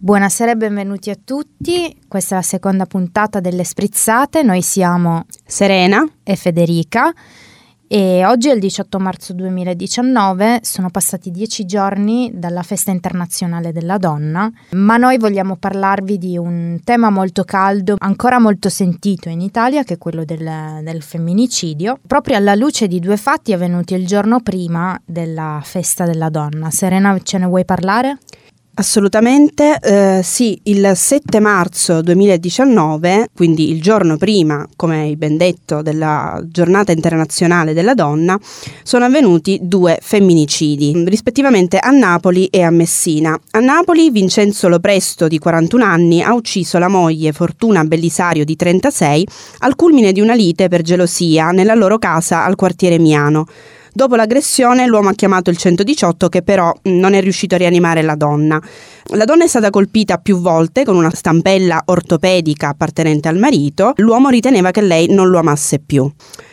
Buonasera e benvenuti a tutti. Questa è la seconda puntata delle Sprizzate. Noi siamo Serena e Federica e oggi è il 18 marzo 2019, sono passati dieci giorni dalla festa internazionale della donna, ma noi vogliamo parlarvi di un tema molto caldo, ancora molto sentito in Italia, che è quello del, del femminicidio, proprio alla luce di due fatti avvenuti il giorno prima della festa della donna. Serena, ce ne vuoi parlare? Assolutamente, eh, sì, il 7 marzo 2019, quindi il giorno prima, come hai ben detto, della giornata internazionale della donna, sono avvenuti due femminicidi, rispettivamente a Napoli e a Messina. A Napoli Vincenzo Lopresto, di 41 anni, ha ucciso la moglie Fortuna Bellisario, di 36, al culmine di una lite per gelosia nella loro casa al quartiere Miano. Dopo l'aggressione l'uomo ha chiamato il 118 che però non è riuscito a rianimare la donna. La donna è stata colpita più volte con una stampella ortopedica appartenente al marito. L'uomo riteneva che lei non lo amasse più.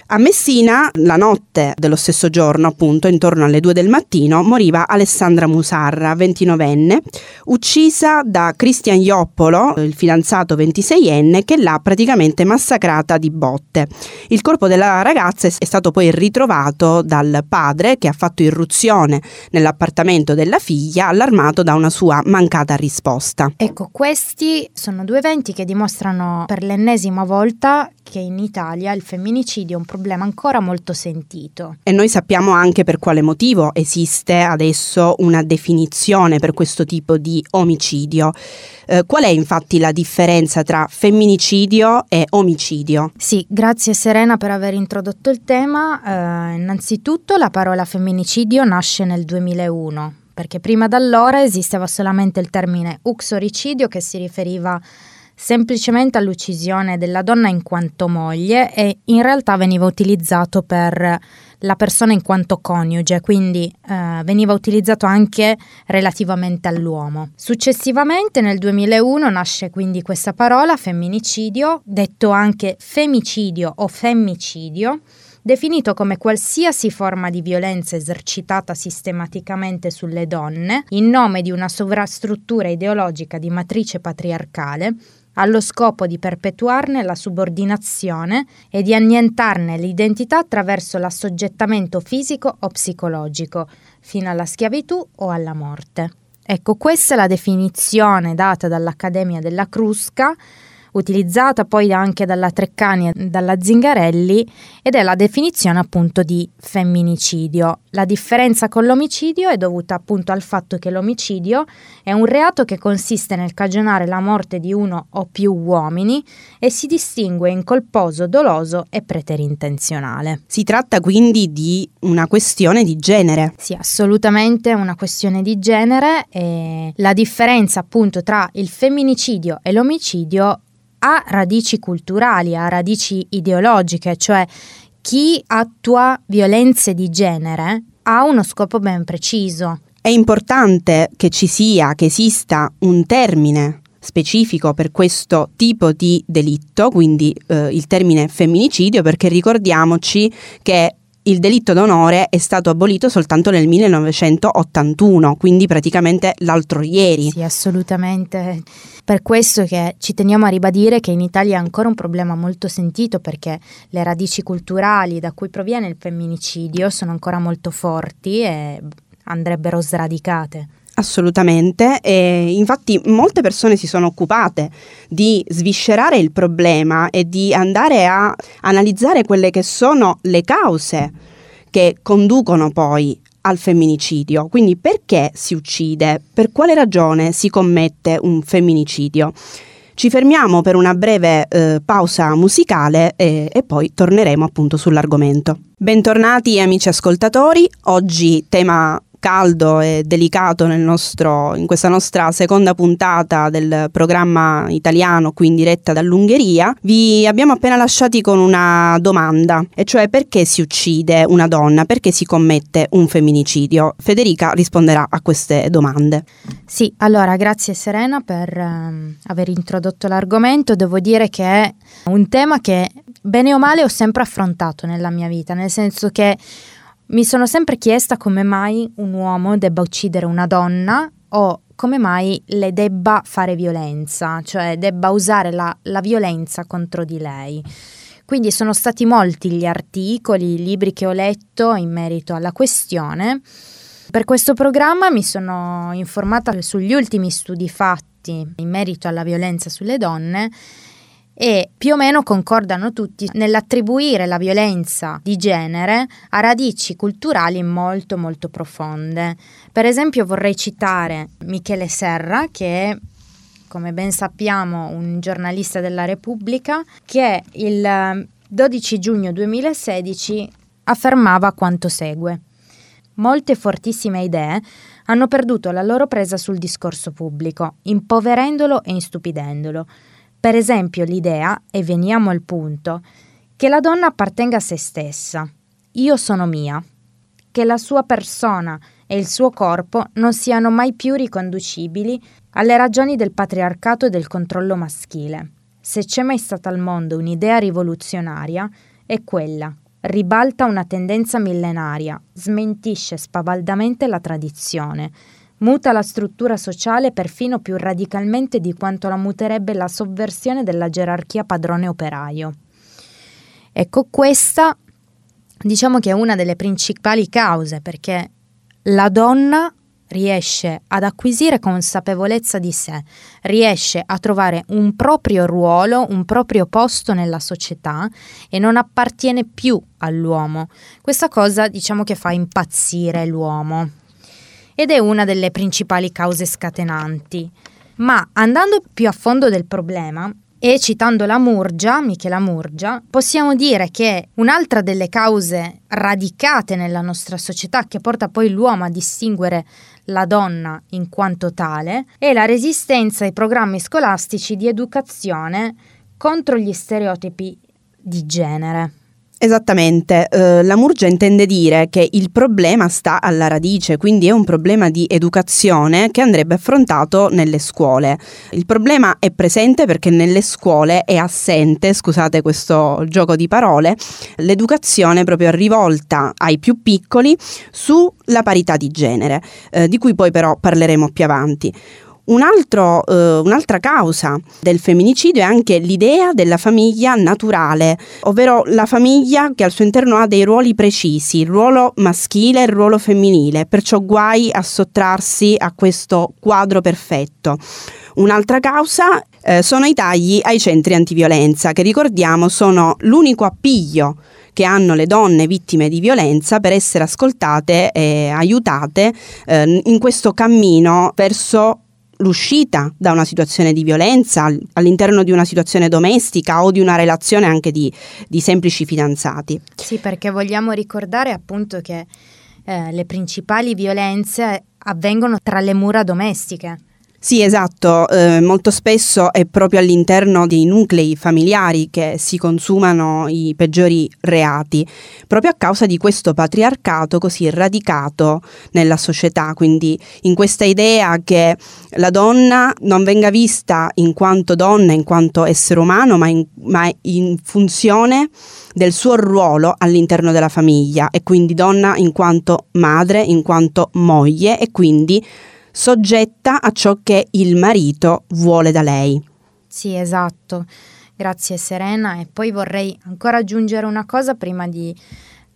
A Messina, la notte dello stesso giorno, appunto, intorno alle 2 del mattino, moriva Alessandra Musarra, 29enne, uccisa da Cristian Ioppolo, il fidanzato 26enne, che l'ha praticamente massacrata di botte. Il corpo della ragazza è stato poi ritrovato dal padre che ha fatto irruzione nell'appartamento della figlia, allarmato da una sua mancata risposta. Ecco, questi sono due eventi che dimostrano per l'ennesima volta che in Italia il femminicidio è un problema ancora molto sentito. E noi sappiamo anche per quale motivo esiste adesso una definizione per questo tipo di omicidio. Eh, qual è infatti la differenza tra femminicidio e omicidio? Sì, grazie Serena per aver introdotto il tema. Eh, innanzitutto la parola femminicidio nasce nel 2001 perché prima d'allora esisteva solamente il termine uxoricidio che si riferiva semplicemente all'uccisione della donna in quanto moglie e in realtà veniva utilizzato per la persona in quanto coniuge, quindi eh, veniva utilizzato anche relativamente all'uomo. Successivamente nel 2001 nasce quindi questa parola femminicidio, detto anche femicidio o femmicidio, definito come qualsiasi forma di violenza esercitata sistematicamente sulle donne in nome di una sovrastruttura ideologica di matrice patriarcale allo scopo di perpetuarne la subordinazione e di annientarne l'identità attraverso l'assoggettamento fisico o psicologico, fino alla schiavitù o alla morte. Ecco, questa è la definizione data dall'Accademia della Crusca utilizzata poi anche dalla Treccani e dalla Zingarelli ed è la definizione appunto di femminicidio. La differenza con l'omicidio è dovuta appunto al fatto che l'omicidio è un reato che consiste nel cagionare la morte di uno o più uomini e si distingue in colposo, doloso e preterintenzionale. Si tratta quindi di una questione di genere. Sì, assolutamente una questione di genere e la differenza appunto tra il femminicidio e l'omicidio ha radici culturali, ha radici ideologiche, cioè chi attua violenze di genere ha uno scopo ben preciso. È importante che ci sia, che esista un termine specifico per questo tipo di delitto, quindi eh, il termine femminicidio, perché ricordiamoci che il delitto d'onore è stato abolito soltanto nel 1981, quindi praticamente l'altro ieri. Sì, assolutamente. Per questo che ci teniamo a ribadire che in Italia è ancora un problema molto sentito perché le radici culturali da cui proviene il femminicidio sono ancora molto forti e andrebbero sradicate. Assolutamente, e infatti molte persone si sono occupate di sviscerare il problema e di andare a analizzare quelle che sono le cause che conducono poi al femminicidio. Quindi perché si uccide? Per quale ragione si commette un femminicidio? Ci fermiamo per una breve eh, pausa musicale e, e poi torneremo appunto sull'argomento. Bentornati amici ascoltatori, oggi tema caldo e delicato nostro, in questa nostra seconda puntata del programma italiano qui in diretta dall'Ungheria, vi abbiamo appena lasciati con una domanda, e cioè perché si uccide una donna, perché si commette un femminicidio. Federica risponderà a queste domande. Sì, allora grazie Serena per um, aver introdotto l'argomento. Devo dire che è un tema che bene o male ho sempre affrontato nella mia vita, nel senso che mi sono sempre chiesta come mai un uomo debba uccidere una donna o come mai le debba fare violenza, cioè debba usare la, la violenza contro di lei. Quindi sono stati molti gli articoli, i libri che ho letto in merito alla questione. Per questo programma mi sono informata sugli ultimi studi fatti in merito alla violenza sulle donne e più o meno concordano tutti nell'attribuire la violenza di genere a radici culturali molto molto profonde. Per esempio vorrei citare Michele Serra che è come ben sappiamo un giornalista della Repubblica che il 12 giugno 2016 affermava quanto segue. Molte fortissime idee hanno perduto la loro presa sul discorso pubblico, impoverendolo e instupidendolo. Per esempio l'idea, e veniamo al punto, che la donna appartenga a se stessa. Io sono mia. Che la sua persona e il suo corpo non siano mai più riconducibili alle ragioni del patriarcato e del controllo maschile. Se c'è mai stata al mondo un'idea rivoluzionaria, è quella. Ribalta una tendenza millenaria, smentisce spavaldamente la tradizione, Muta la struttura sociale perfino più radicalmente di quanto la muterebbe la sovversione della gerarchia padrone-operaio. Ecco, questa diciamo che è una delle principali cause perché la donna riesce ad acquisire consapevolezza di sé, riesce a trovare un proprio ruolo, un proprio posto nella società e non appartiene più all'uomo. Questa cosa diciamo che fa impazzire l'uomo ed è una delle principali cause scatenanti. Ma andando più a fondo del problema, e citando la Murgia, Michela Murgia, possiamo dire che un'altra delle cause radicate nella nostra società che porta poi l'uomo a distinguere la donna in quanto tale è la resistenza ai programmi scolastici di educazione contro gli stereotipi di genere. Esattamente, eh, la Murgia intende dire che il problema sta alla radice, quindi è un problema di educazione che andrebbe affrontato nelle scuole. Il problema è presente perché nelle scuole è assente, scusate questo gioco di parole, l'educazione proprio rivolta ai più piccoli sulla parità di genere, eh, di cui poi però parleremo più avanti. Un altro, eh, un'altra causa del femminicidio è anche l'idea della famiglia naturale, ovvero la famiglia che al suo interno ha dei ruoli precisi, il ruolo maschile e il ruolo femminile, perciò guai a sottrarsi a questo quadro perfetto. Un'altra causa eh, sono i tagli ai centri antiviolenza, che ricordiamo sono l'unico appiglio che hanno le donne vittime di violenza per essere ascoltate e aiutate eh, in questo cammino verso l'uscita da una situazione di violenza all'interno di una situazione domestica o di una relazione anche di, di semplici fidanzati. Sì, perché vogliamo ricordare appunto che eh, le principali violenze avvengono tra le mura domestiche. Sì, esatto, eh, molto spesso è proprio all'interno dei nuclei familiari che si consumano i peggiori reati, proprio a causa di questo patriarcato così radicato nella società, quindi in questa idea che la donna non venga vista in quanto donna, in quanto essere umano, ma in, ma in funzione del suo ruolo all'interno della famiglia e quindi donna in quanto madre, in quanto moglie e quindi soggetta a ciò che il marito vuole da lei. Sì, esatto. Grazie Serena e poi vorrei ancora aggiungere una cosa prima di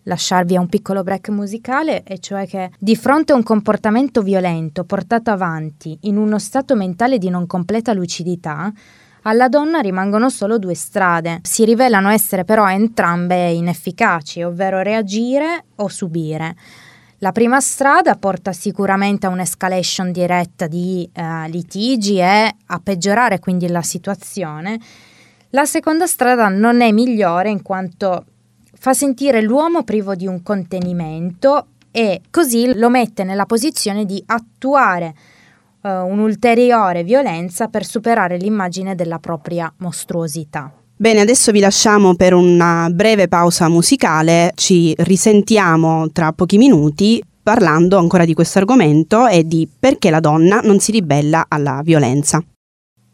lasciarvi a un piccolo break musicale, e cioè che di fronte a un comportamento violento portato avanti in uno stato mentale di non completa lucidità, alla donna rimangono solo due strade. Si rivelano essere però entrambe inefficaci, ovvero reagire o subire. La prima strada porta sicuramente a un'escalation diretta di eh, litigi e a peggiorare quindi la situazione. La seconda strada non è migliore in quanto fa sentire l'uomo privo di un contenimento e così lo mette nella posizione di attuare uh, un'ulteriore violenza per superare l'immagine della propria mostruosità. Bene, adesso vi lasciamo per una breve pausa musicale, ci risentiamo tra pochi minuti parlando ancora di questo argomento e di perché la donna non si ribella alla violenza.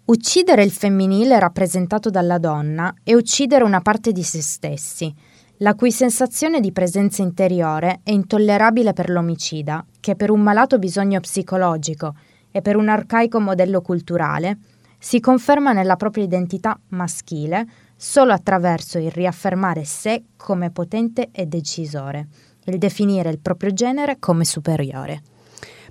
Uccidere il femminile rappresentato dalla donna è uccidere una parte di se stessi, la cui sensazione di presenza interiore è intollerabile per l'omicida, che per un malato bisogno psicologico e per un arcaico modello culturale, si conferma nella propria identità maschile solo attraverso il riaffermare sé come potente e decisore, il definire il proprio genere come superiore.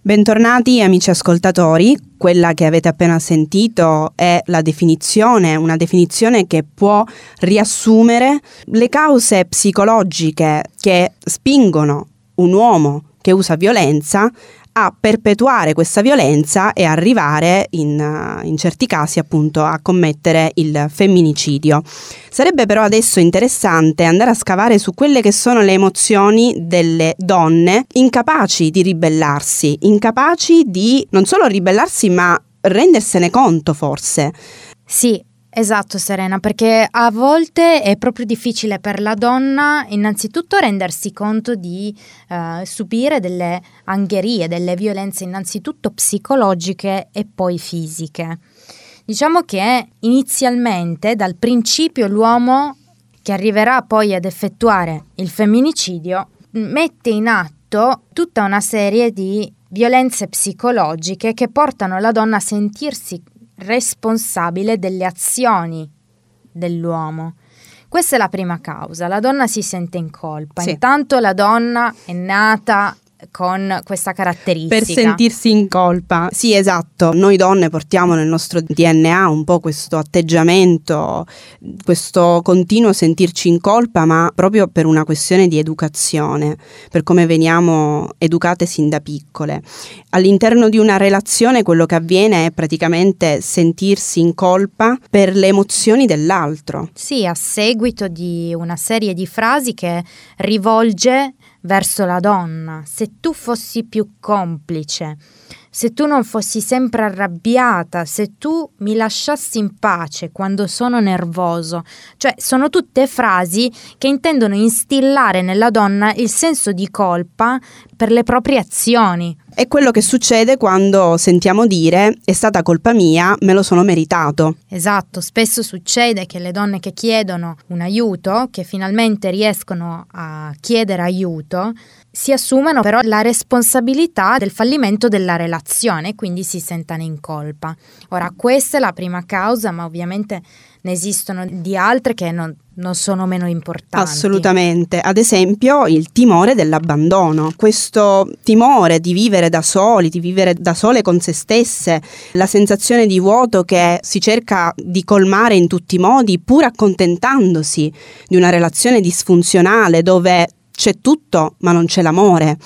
Bentornati amici ascoltatori, quella che avete appena sentito è la definizione, una definizione che può riassumere le cause psicologiche che spingono un uomo che usa violenza a perpetuare questa violenza e arrivare in, uh, in, certi casi appunto a commettere il femminicidio. Sarebbe però adesso interessante andare a scavare su quelle che sono le emozioni delle donne incapaci di ribellarsi, incapaci di non solo ribellarsi ma rendersene conto forse. Sì, Esatto Serena, perché a volte è proprio difficile per la donna innanzitutto rendersi conto di uh, subire delle angherie, delle violenze innanzitutto psicologiche e poi fisiche. Diciamo che inizialmente dal principio l'uomo che arriverà poi ad effettuare il femminicidio mette in atto tutta una serie di violenze psicologiche che portano la donna a sentirsi responsabile delle azioni dell'uomo. Questa è la prima causa, la donna si sente in colpa. Sì. Intanto la donna è nata con questa caratteristica. Per sentirsi in colpa. Sì, esatto. Noi donne portiamo nel nostro DNA un po' questo atteggiamento, questo continuo sentirci in colpa, ma proprio per una questione di educazione, per come veniamo educate sin da piccole. All'interno di una relazione quello che avviene è praticamente sentirsi in colpa per le emozioni dell'altro. Sì, a seguito di una serie di frasi che rivolge verso la donna, se tu fossi più complice, se tu non fossi sempre arrabbiata, se tu mi lasciassi in pace quando sono nervoso. Cioè, sono tutte frasi che intendono instillare nella donna il senso di colpa per le proprie azioni. È quello che succede quando sentiamo dire è stata colpa mia, me lo sono meritato. Esatto, spesso succede che le donne che chiedono un aiuto, che finalmente riescono a chiedere aiuto, si assumano però la responsabilità del fallimento della relazione e quindi si sentano in colpa. Ora, questa è la prima causa, ma ovviamente ne esistono di altre che non, non sono meno importanti. Assolutamente. Ad esempio, il timore dell'abbandono. Questo timore di vivere da soli, di vivere da sole con se stesse, la sensazione di vuoto che si cerca di colmare in tutti i modi, pur accontentandosi di una relazione disfunzionale dove c'è tutto ma non c'è l'amore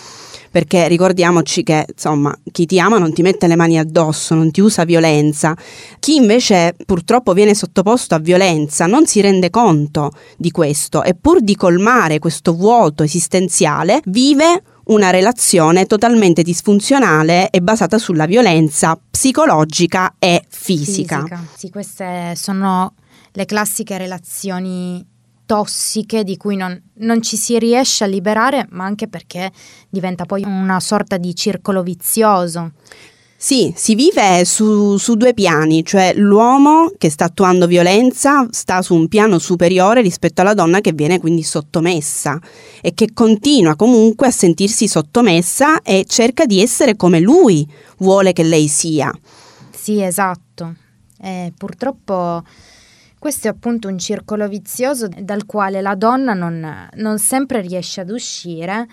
perché ricordiamoci che insomma chi ti ama non ti mette le mani addosso, non ti usa violenza, chi invece purtroppo viene sottoposto a violenza non si rende conto di questo e pur di colmare questo vuoto esistenziale vive una relazione totalmente disfunzionale e basata sulla violenza psicologica e fisica. fisica. Sì, queste sono le classiche relazioni tossiche di cui non, non, ci si riesce a liberare, ma anche perché diventa poi una sorta di circolo vizioso. Sì, si vive su, su, due piani, cioè l'uomo che sta attuando violenza sta su un piano superiore rispetto alla donna che viene quindi sottomessa e che continua comunque a sentirsi sottomessa e cerca di essere come lui vuole che lei sia. Sì, esatto. Eh, purtroppo questo è appunto un circolo vizioso dal quale la donna non, non sempre riesce ad uscire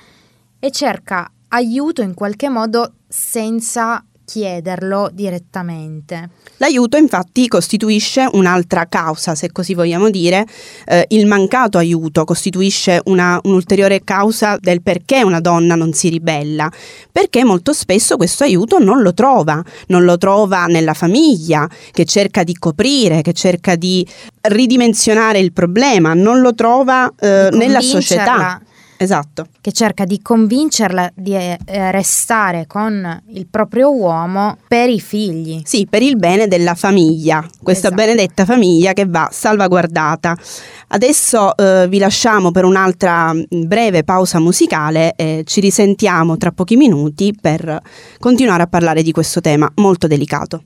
e cerca aiuto in qualche modo senza chiederlo direttamente. L'aiuto infatti costituisce un'altra causa, se così vogliamo dire, eh, il mancato aiuto costituisce una, un'ulteriore causa del perché una donna non si ribella, perché molto spesso questo aiuto non lo trova, non lo trova nella famiglia che cerca di coprire, che cerca di ridimensionare il problema, non lo trova eh, nella società Esatto. Che cerca di convincerla di eh, restare con il proprio uomo per i figli. Sì, per il bene della famiglia, questa esatto. benedetta famiglia che va salvaguardata. Adesso eh, vi lasciamo per un'altra mm, breve pausa musicale e ci risentiamo tra pochi minuti per continuare a parlare di questo tema molto delicato.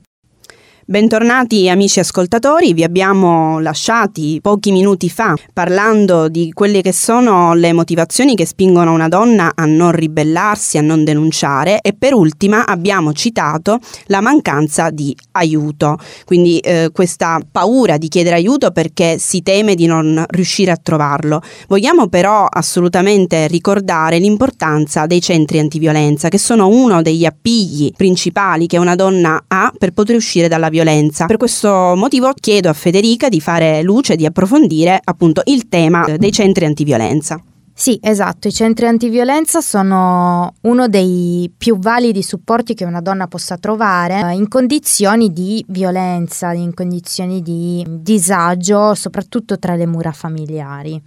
Bentornati amici ascoltatori, vi abbiamo lasciati pochi minuti fa parlando di quelle che sono le motivazioni che spingono una donna a non ribellarsi, a non denunciare. E per ultima abbiamo citato la mancanza di aiuto, quindi eh, questa paura di chiedere aiuto perché si teme di non riuscire a trovarlo. Vogliamo però assolutamente ricordare l'importanza dei centri antiviolenza che sono uno degli appigli principali che una donna ha per poter uscire dalla violenza violenza. Per questo motivo chiedo a Federica di fare luce, di approfondire appunto il tema dei centri antiviolenza. Sì, esatto, i centri antiviolenza sono uno dei più validi supporti che una donna possa trovare eh, in condizioni di violenza, in condizioni di disagio, soprattutto tra le mura familiari.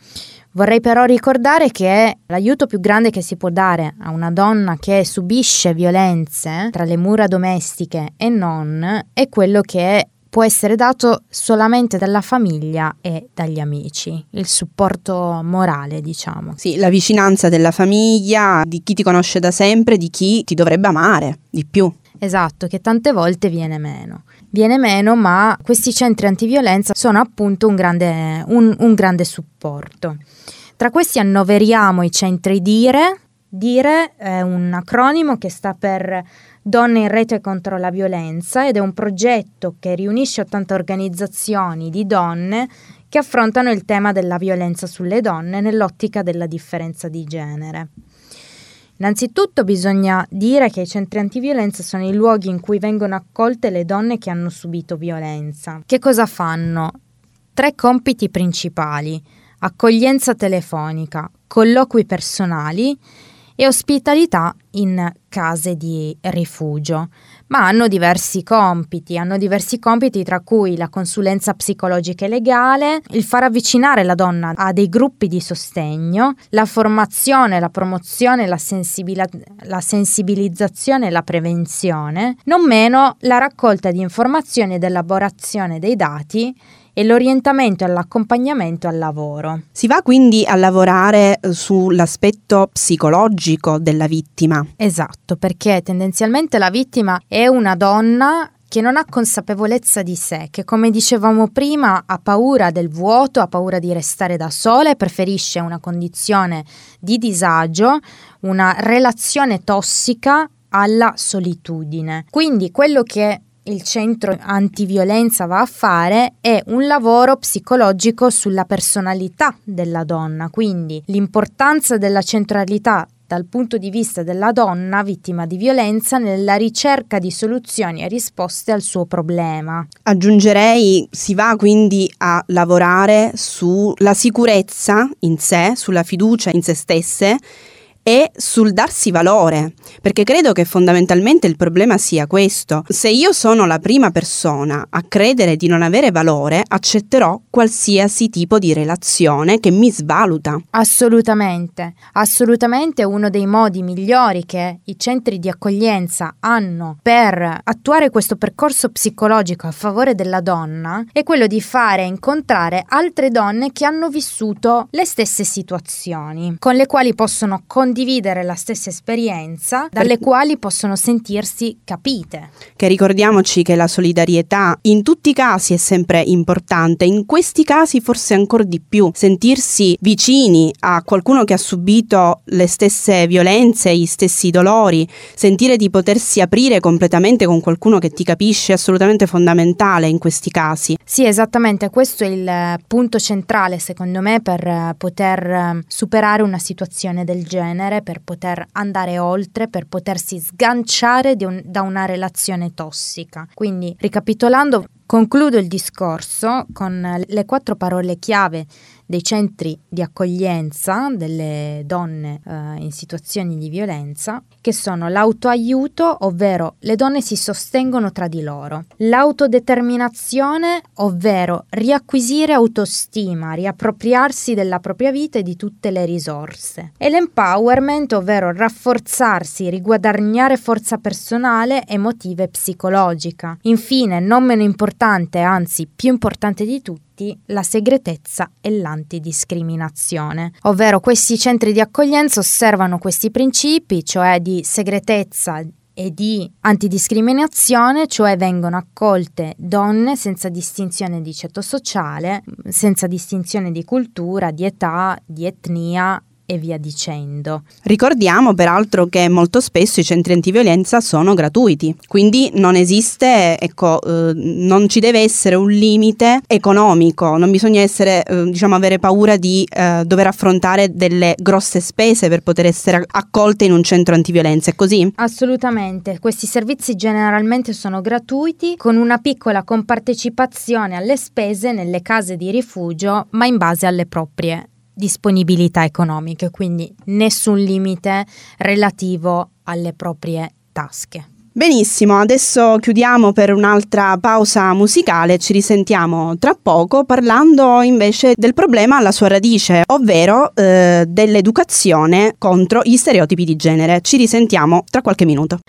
Vorrei però ricordare che l'aiuto più grande che si può dare a una donna che subisce violenze tra le mura domestiche e non è quello che può essere dato solamente dalla famiglia e dagli amici, il supporto morale, diciamo. Sì, la vicinanza della famiglia, di chi ti conosce da sempre, di chi ti dovrebbe amare di più. Esatto, che tante volte viene meno. Viene meno, ma questi centri antiviolenza sono appunto un grande, un, un grande supporto. Tra questi annoveriamo i centri DIRE. DIRE è un acronimo che sta per Donne in rete contro la violenza ed è un progetto che riunisce 80 organizzazioni di donne che affrontano il tema della violenza sulle donne nell'ottica della differenza di genere. Innanzitutto bisogna dire che i centri antiviolenza sono i luoghi in cui vengono accolte le donne che hanno subito violenza. Che cosa fanno? Tre compiti principali accoglienza telefonica, colloqui personali e ospitalità in case di rifugio, ma hanno diversi compiti, hanno diversi compiti tra cui la consulenza psicologica e legale, il far avvicinare la donna a dei gruppi di sostegno, la formazione, la promozione, la, sensibila- la sensibilizzazione e la prevenzione, non meno la raccolta di informazioni ed elaborazione dei dati e l'orientamento e l'accompagnamento al lavoro. Si va quindi a lavorare eh, sull'aspetto psicologico della vittima. Esatto, perché tendenzialmente la vittima è una donna che non ha consapevolezza di sé, che come dicevamo prima ha paura del vuoto, ha paura di restare da sola e preferisce una condizione di disagio, una relazione tossica alla solitudine. Quindi quello che il centro antiviolenza va a fare è un lavoro psicologico sulla personalità della donna, quindi l'importanza della centralità dal punto di vista della donna vittima di violenza nella ricerca di soluzioni e risposte al suo problema. Aggiungerei, si va quindi a lavorare sulla sicurezza in sé, sulla fiducia in se stesse e sul darsi valore, perché credo che fondamentalmente il problema sia questo. Se io sono la prima persona a credere di non avere valore, accetterò qualsiasi tipo di relazione che mi svaluta. Assolutamente, assolutamente uno dei modi migliori che i centri di accoglienza hanno per attuare questo percorso psicologico a favore della donna è quello di fare incontrare altre donne che hanno vissuto le stesse situazioni, con le quali possono condividere condividere la stessa esperienza, dalle quali possono sentirsi capite. Che ricordiamoci che la solidarietà in tutti i casi è sempre importante, in questi casi forse ancora di più, sentirsi vicini a qualcuno che ha subito le stesse violenze, gli stessi dolori, sentire di potersi aprire completamente con qualcuno che ti capisce è assolutamente fondamentale in questi casi. Sì, esattamente, questo è il punto centrale secondo me per poter superare una situazione del genere genere per poter andare oltre, per potersi sganciare un, da una relazione tossica. Quindi, ricapitolando, concludo il discorso con le quattro parole chiave dei centri di accoglienza delle donne eh, in situazioni di violenza, che sono l'autoaiuto, ovvero le donne si sostengono tra di loro, l'autodeterminazione, ovvero riacquisire autostima, riappropriarsi della propria vita e di tutte le risorse, e l'empowerment, ovvero rafforzarsi, riguadagnare forza personale, emotiva e psicologica. Infine, non meno importante, anzi più importante di tutto, diritti, la segretezza e l'antidiscriminazione, ovvero questi centri di accoglienza osservano questi principi, cioè di segretezza, e di antidiscriminazione, cioè vengono accolte donne senza distinzione di ceto sociale, senza distinzione di cultura, di età, di etnia e via dicendo. Ricordiamo peraltro che molto spesso i centri antiviolenza sono gratuiti, quindi non esiste, ecco, eh, non ci deve essere un limite economico, non bisogna essere, eh, diciamo, avere paura di eh, dover affrontare delle grosse spese per poter essere accolte in un centro antiviolenza, è così? Assolutamente, questi servizi generalmente sono gratuiti con una piccola compartecipazione alle spese nelle case di rifugio, ma in base alle proprie disponibilità economiche, quindi nessun limite relativo alle proprie tasche. Benissimo, adesso chiudiamo per un'altra pausa musicale, ci risentiamo tra poco parlando invece del problema alla sua radice, ovvero eh, dell'educazione contro gli stereotipi di genere. Ci risentiamo tra qualche minuto.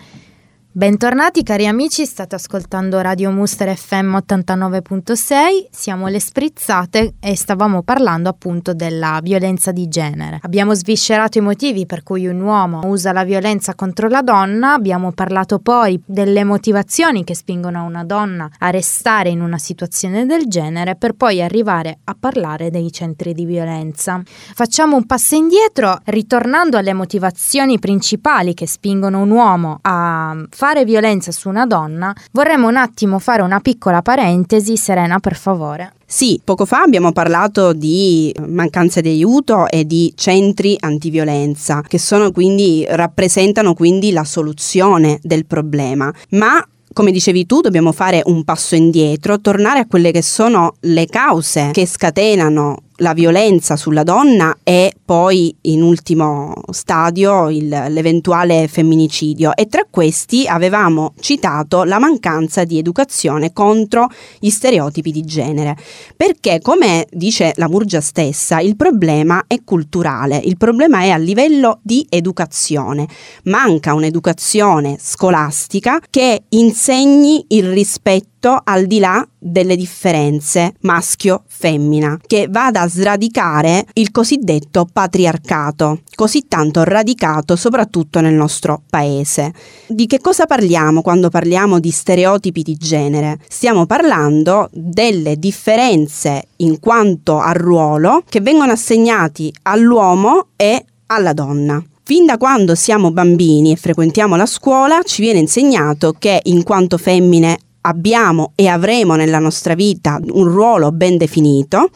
Bentornati cari amici, state ascoltando Radio Muster FM 89.6, siamo le sprizzate e stavamo parlando appunto della violenza di genere. Abbiamo sviscerato i motivi per cui un uomo usa la violenza contro la donna, abbiamo parlato poi delle motivazioni che spingono una donna a restare in una situazione del genere per poi arrivare a parlare dei centri di violenza. Facciamo un passo indietro ritornando alle motivazioni principali che spingono un uomo a fare fare violenza su una donna, vorremmo un attimo fare una piccola parentesi, Serena, per favore. Sì, poco fa abbiamo parlato di mancanza di aiuto e di centri antiviolenza, che sono quindi rappresentano quindi la soluzione del problema, ma come dicevi tu, dobbiamo fare un passo indietro, tornare a quelle che sono le cause che scatenano la violenza sulla donna e poi in ultimo stadio il, l'eventuale femminicidio. E tra questi avevamo citato la mancanza di educazione contro gli stereotipi di genere. Perché come dice la Murgia stessa il problema è culturale. Il problema è a livello di educazione. Manca un'educazione scolastica che insegni il rispetto rispetto al di là delle differenze maschio-femmina, che vada a sradicare il cosiddetto patriarcato, così tanto radicato soprattutto nel nostro paese. Di che cosa parliamo quando parliamo di stereotipi di genere? Stiamo parlando delle differenze in quanto a ruolo che vengono assegnati all'uomo e alla donna. Fin da quando siamo bambini e frequentiamo la scuola ci viene insegnato che in quanto femmine abbiamo e avremo nella nostra vita un ruolo ben definito,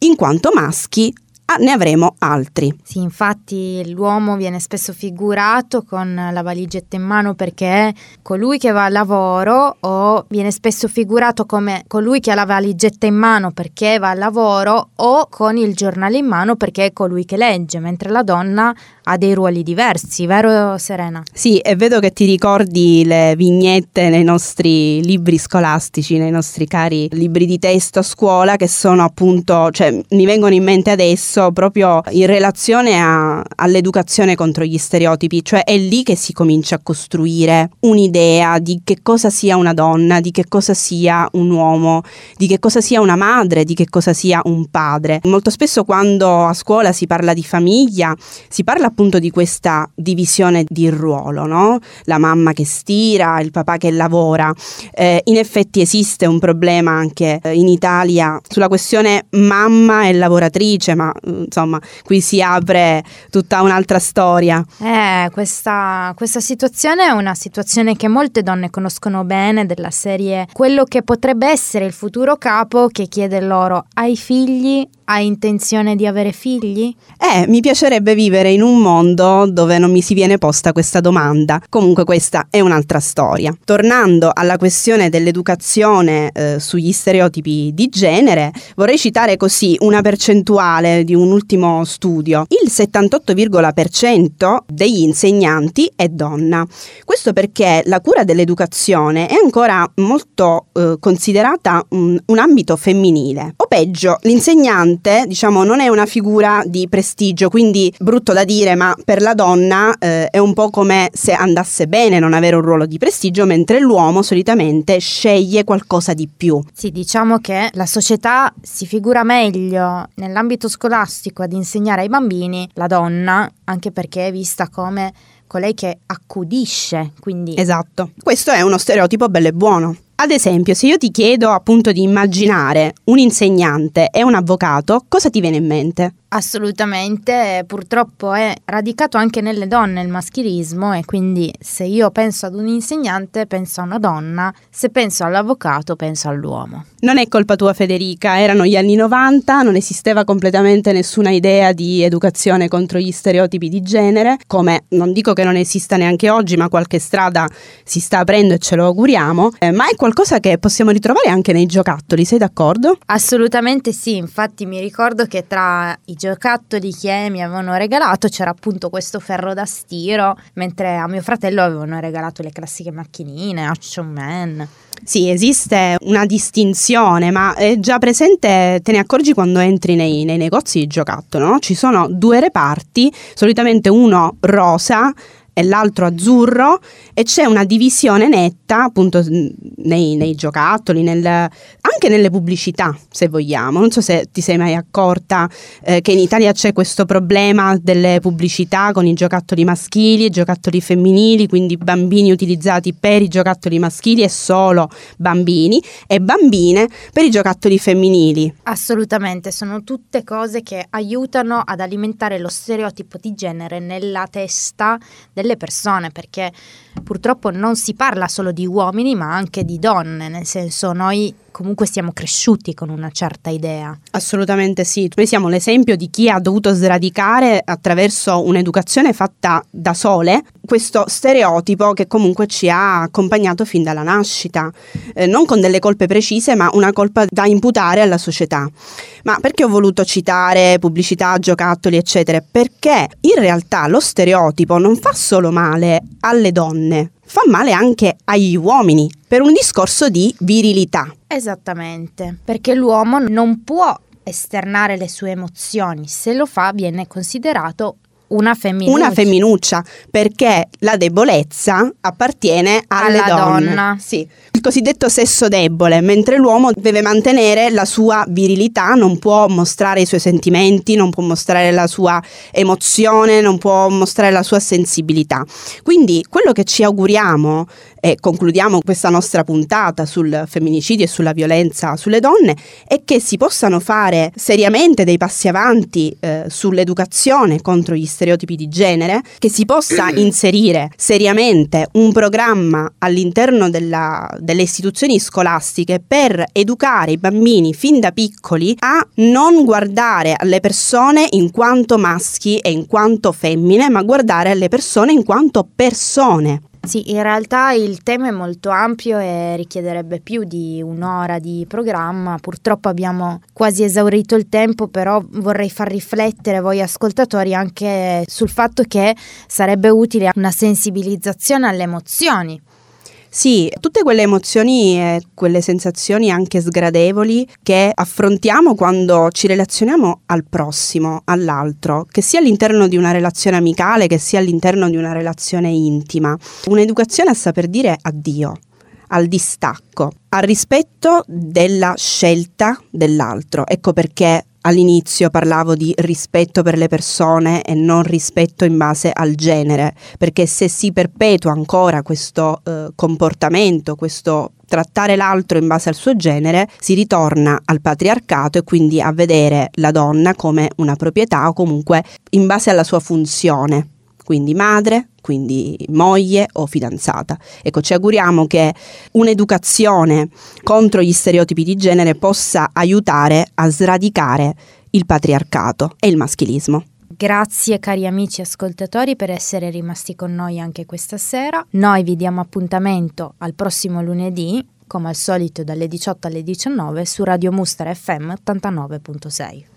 in quanto maschi ah, ne avremo altri. Sì, infatti l'uomo viene spesso figurato con la valigetta in mano perché è colui che va al lavoro o viene spesso figurato come colui che ha la valigetta in mano perché va al lavoro o con il giornale in mano perché è colui che legge, mentre la donna ha dei ruoli diversi, vero Serena? Sì, e vedo che ti ricordi le vignette nei nostri libri scolastici, nei nostri cari libri di testo a scuola che sono appunto, cioè mi vengono in mente adesso proprio in relazione a, all'educazione contro gli stereotipi, cioè è lì che si comincia a costruire un'idea di che cosa sia una donna, di che cosa sia un uomo, di che cosa sia una madre, di che cosa sia un padre. Molto spesso quando a scuola si parla di famiglia, si parla appunto di questa divisione di ruolo, no? La mamma che stira, il papà che lavora. Eh, in effetti esiste un problema anche eh, in Italia sulla questione mamma e lavoratrice, ma insomma qui si apre tutta un'altra storia. Eh, questa, questa situazione è una situazione che molte donne conoscono bene della serie quello che potrebbe essere il futuro capo che chiede loro hai figli hai intenzione di avere figli? Eh, mi piacerebbe vivere in un mondo dove non mi si viene posta questa domanda. Comunque questa è un'altra storia. Tornando alla questione dell'educazione eh, sugli stereotipi di genere, vorrei citare così una percentuale di un ultimo studio. Il 78,% degli insegnanti è donna. Questo perché la cura dell'educazione è ancora molto eh, considerata un, un ambito femminile. O peggio, l'insegnante insegnante, diciamo, non è una figura di prestigio, quindi brutto da dire, ma per la donna eh, è un po' come se andasse bene non avere un ruolo di prestigio, mentre l'uomo solitamente sceglie qualcosa di più. Sì, diciamo che la società si figura meglio nell'ambito scolastico ad insegnare ai bambini la donna, anche perché è vista come colei che accudisce, quindi... Esatto, questo è uno stereotipo bello e buono. Ad esempio, se io ti chiedo appunto di immaginare un insegnante e un avvocato, cosa ti viene in mente? Assolutamente, purtroppo è radicato anche nelle donne il maschilismo e quindi se io penso ad un insegnante penso a una donna, se penso all'avvocato penso all'uomo. Non è colpa tua Federica, erano gli anni 90, non esisteva completamente nessuna idea di educazione contro gli stereotipi di genere, come non dico che non esista neanche oggi, ma qualche strada si sta aprendo e ce lo auguriamo, eh, ma è qualcosa che possiamo ritrovare anche nei giocattoli, sei d'accordo? Assolutamente sì, infatti mi ricordo che tra i giocattoli che mi avevano regalato c'era appunto questo ferro da stiro, mentre a mio fratello avevano regalato le classiche macchinine, Action Man. Sì, esiste una distinzione, ma è già presente, te ne accorgi quando entri nei, nei negozi di giocattolo, no? Ci sono due reparti, solitamente uno rosa e l'altro azzurro e c'è una divisione netta appunto nei, nei giocattoli, nel, anche nelle pubblicità se vogliamo. Non so se ti sei mai accorta eh, che in Italia c'è questo problema delle pubblicità con i giocattoli maschili e i giocattoli femminili, quindi bambini utilizzati per i giocattoli maschili e solo bambini e bambine per i giocattoli femminili. Assolutamente, sono tutte cose che aiutano ad alimentare lo stereotipo di genere nella testa del delle persone, perché purtroppo non si parla solo di uomini, ma anche di donne, nel senso noi comunque siamo cresciuti con una certa idea. Assolutamente sì, noi siamo l'esempio di chi ha dovuto sradicare attraverso un'educazione fatta da sole questo stereotipo che comunque ci ha accompagnato fin dalla nascita, eh, non con delle colpe precise, ma una colpa da imputare alla società. Ma perché ho voluto citare pubblicità, giocattoli, eccetera? Perché in realtà lo stereotipo non fa solo male alle donne, fa male anche agli uomini per un discorso di virilità. Esattamente, perché l'uomo non può esternare le sue emozioni, se lo fa viene considerato una femminuccia. Una femminuccia, perché la debolezza appartiene alle Alla donne. donna. Sì. Il cosiddetto sesso debole, mentre l'uomo deve mantenere la sua virilità, non può mostrare i suoi sentimenti, non può mostrare la sua emozione, non può mostrare la sua sensibilità. Quindi quello che ci auguriamo e concludiamo questa nostra puntata sul femminicidio e sulla violenza sulle donne è che si possano fare seriamente dei passi avanti eh, sull'educazione contro gli stereotipi di genere, che si possa inserire seriamente un programma all'interno della, delle istituzioni scolastiche per educare i bambini fin da piccoli a non guardare alle persone in quanto maschi e in quanto femmine, ma guardare alle persone in quanto persone. Sì, in realtà il tema è molto ampio e richiederebbe più di un'ora di programma. Purtroppo abbiamo quasi esaurito il tempo, però vorrei far riflettere voi ascoltatori anche sul fatto che sarebbe utile una sensibilizzazione alle emozioni. Sì, tutte quelle emozioni e quelle sensazioni anche sgradevoli che affrontiamo quando ci relazioniamo al prossimo, all'altro, che sia all'interno di una relazione amicale, che sia all'interno di una relazione intima. Un'educazione a saper dire addio al distacco, al rispetto della scelta dell'altro. Ecco perché all'inizio parlavo di rispetto per le persone e non rispetto in base al genere, perché se si perpetua ancora questo eh, comportamento, questo trattare l'altro in base al suo genere, si ritorna al patriarcato e quindi a vedere la donna come una proprietà o comunque in base alla sua funzione. Quindi madre, quindi moglie o fidanzata. Ecco, ci auguriamo che un'educazione contro gli stereotipi di genere possa aiutare a sradicare il patriarcato e il maschilismo. Grazie cari amici ascoltatori per essere rimasti con noi anche questa sera. Noi vi diamo appuntamento al prossimo lunedì, come al solito dalle 18 alle 19 su Radio Muster FM 89.6.